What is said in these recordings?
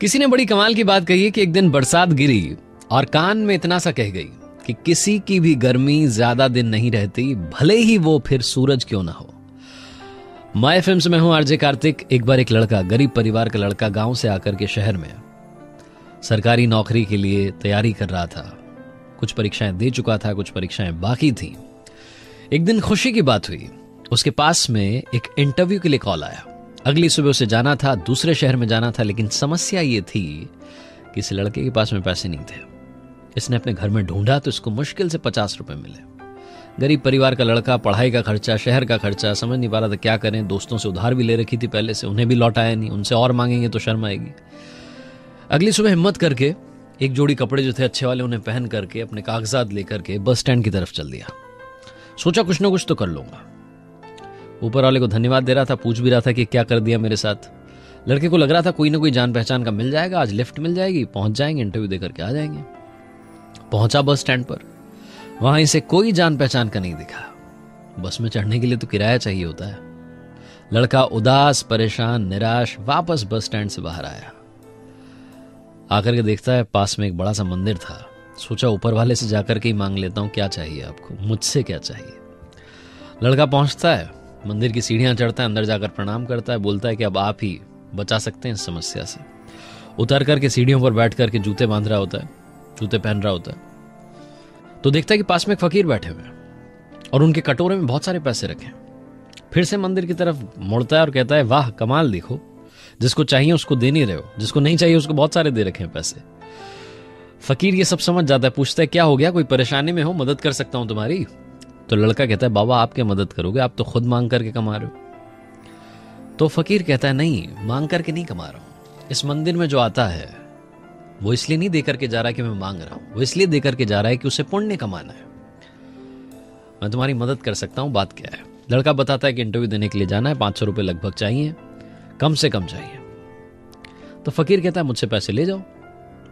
किसी ने बड़ी कमाल की बात कही है कि एक दिन बरसात गिरी और कान में इतना सा कह गई कि किसी की भी गर्मी ज़्यादा दिन नहीं रहती, भले ही वो फिर सूरज क्यों ना हो। माय फ़िल्म में हूँ आरजे कार्तिक, एक बार एक लड़का, गरीब परिवार का लड़का गाँव से आकर के शहर में सरकारी नौकरी के लिए तैयारी कर रहा था। कुछ परीक्षाएँ दे चुका था, कुछ परीक्षाएँ बाकी थी। एक दिन खुशी की बात हुई, उसके पास में एक इंटरव्यू के लिए कॉल आया। अगली सुबह उसे जाना था, दूसरे शहर में जाना था, लेकिन समस्या ये थी कि इस लड़के के पास में पैसे नहीं थे। इसने अपने घर में ढूंढा तो इसको मुश्किल से पचास रुपए मिले। गरीब परिवार का लड़का, पढ़ाई का खर्चा, शहर का खर्चा, समझ नहीं पा रहा था क्या करें। दोस्तों से उधार भी ले रखी थी पहले से, उन्हें भी लौटाया नहीं, उनसे और मांगेंगे तो शर्म आएगी। अगली सुबह हिम्मत करके एक जोड़ी कपड़े जो थे अच्छे वाले उन्हें पहन करके, अपने कागजात लेकर के बस स्टैंड की तरफ़ चल दिया। सोचा कुछ ना कुछ तो कर लूँगा। ऊपर वाले को धन्यवाद दे रहा था, पूछ भी रहा था कि क्या कर दिया मेरे साथ। लड़के को लग रहा था कोई ना कोई जान पहचान का मिल जाएगा, आज लिफ्ट मिल जाएगी, पहुँच जाएँगे इंटरव्यू देकर के आ जाएँगे। पहुँचा बस स्टैंड पर। वहाँ इसे कोई जान पहचान का नहीं दिखा। बस में चढ़ने के लिए तो किराया चाहिए होता है। लड़का उदास, परेशान, निराश वापस बस स्टैंड से बाहर आया। आकर के देखता है पास में एक बड़ा सा मंदिर था। सोचा ऊपर वाले से जाकर के ही मांग लेता हूँ, क्या चाहिए आपको? मुझसे क्या चाहिए? लड़का पहुँचता है। मंदिर की सीढ़ियाँ चढ़ता है, अंदर जाकर प्रणाम करता है, बोलता है कि अब आप ही बचा सकते हैं इस समस्या से। उतर करके सीढ़ियों पर बैठ करके जूते बाँध रहा होता है, जूते पहन रहा होता है। तो देखता है कि पास में एक फकीर बैठे हुए हैं और उनके कटोरे में बहुत सारे पैसे रखे फिर से मंदिर की तरफ़ मुड़ता है और कहता है, वाह, कमाल देखो, जिसको चाहिए उसको दे नहीं रहे हो, जिसको नहीं चाहिए उसको बहुत सारे दे रखे हैं पैसे। फकीर ये सब समझ जाता है, पूछता है, क्या हो गया, कोई परेशानी में हो, मदद कर सकता हूँ तुम्हारी? तो लड़का कहता है, बाबा आप क्या मदद करोगे, आप तो खुद मांग करके कमा रहे हो। तो फकीर कहता है, नहीं, मांग करके नहीं कमा रहा हूँ। इस मंदिर में जो आता है, वो इसलिए नहीं देकर के जा रहा है कि मैं मांग रहा हूँ। वो इसलिए देकर के जा रहा है कि उसे पुण्य कमाना है। मैं तुम्हारी मदद कर सकता हूँ, बात क्या है? लड़का बताता है कि इंटरव्यू देने के लिए जाना है, पाँच सौ रुपए लगभग चाहिए, कम से कम चाहिए। तो फकीर कहता है, मुझसे पैसे ले जाओ,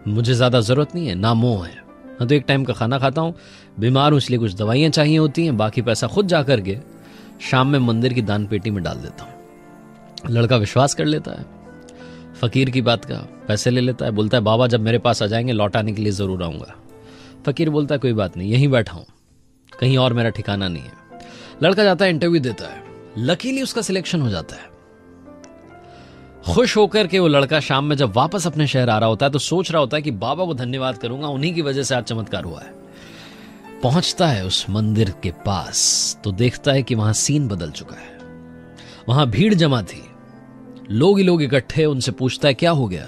मुझे ज़्यादा ज़रूरत नहीं है, ना मोह है। मैं तो एक टाइम का खाना खाता हूँ। बीमार हूँ, इसलिए कुछ दवाइयाँ चाहिए होती हैं, बाकी पैसा खुद जा करके शाम में मंदिर की दान पेटी में डाल देता हूँ। लड़का विश्वास कर लेता है। फकीर की बात का पैसे ले लेता है, बोलता है, बाबा, जब मेरे पास आ जाएँगे लौटाने के लिए ज़रूर आऊँगा। फकीर बोलता है, कोई बात नहीं, यहीं बैठा हूँ। कहीं और मेरा ठिकाना नहीं है। लड़का जाता है इंटरव्यू देता है। लकीली उसका सिलेक्शन हो जाता है। खुश होकर के वो लड़का शाम में जब वापस अपने शहर आ रहा होता है तो सोच रहा होता है कि बाबा को धन्यवाद करूँगा, उन्हीं की वजह से आज चमत्कार हुआ है। पहुँचता है उस मंदिर के पास तो देखता है कि वहाँ सीन बदल चुका है। वहाँ भीड़ जमा थी। लोग ही लोग इकट्ठे, उनसे पूछता है, क्या हो गया?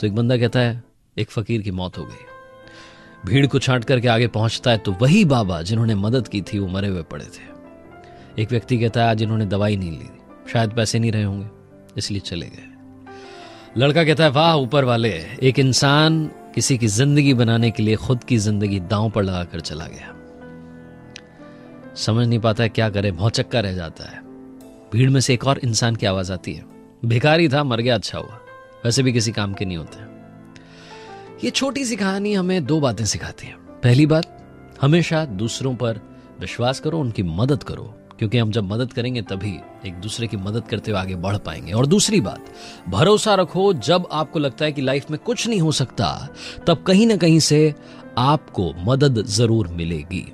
तो एक बंदा कहता है, एक फकीर की मौत हो गई। भीड़ को छांट करके आगे पहुँचता है तो वही बाबा जिन्होंने मदद की थी, वो मरे हुए पड़े थे। एक व्यक्ति कहता है, आज इन्होंने दवाई नहीं ली, शायद पैसे नहीं रहे होंगे। इसलिए चले गए। लड़का कहता है, वाह, ऊपर वाले, एक इंसान किसी की ज़िंदगी बनाने के लिए खुद की ज़िंदगी दांव पर लगाकर चला गया। समझ नहीं पाता है क्या करे भौचक्का रह जाता है। भीड़ में से एक और इंसान की आवाज़ आती है। भिखारी था, मर गया अच्छा हुआ। वैसे भी किसी काम के नहीं होते। ये छोटी सी कहानी हमें दो बातें सिखाती है। पहली बात, हमेशा दूसरों पर विश्वास करो, उनकी मदद करो। क्योंकि हम जब मदद करेंगे तभी एक दूसरे की मदद करते हुए आगे बढ़ पाएँगे। और दूसरी बात, भरोसा रखो, जब आपको लगता है कि लाइफ में कुछ नहीं हो सकता, तब कहीं ना कहीं से आपको मदद ज़रूर मिलेगी।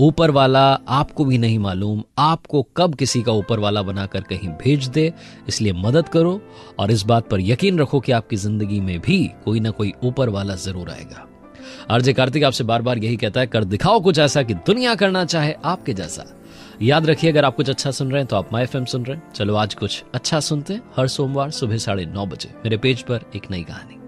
ऊपर वाला आपको भी नहीं मालूम, आपको कब किसी का ऊपर वाला बनाकर कहीं भेज दे, इसलिए मदद करो और इस बात पर यकीन रखो कि आपकी ज़िंदगी में भी कोई ना कोई ऊपर वाला ज़रूर आएगा। आरजे कार्तिक आपसे बार बार यही कहता है, कर दिखाओ कुछ ऐसा कि दुनिया करना चाहे आपके जैसा। याद रखिए, अगर आप कुछ अच्छा सुन रहे हैं तो आप माई एफ़ सुन रहे हैं। चलो, आज कुछ अच्छा सुनते हैं, हर सोमवार सुबह साढ़े नौ बजे। मेरे पेज पर एक नई कहानी।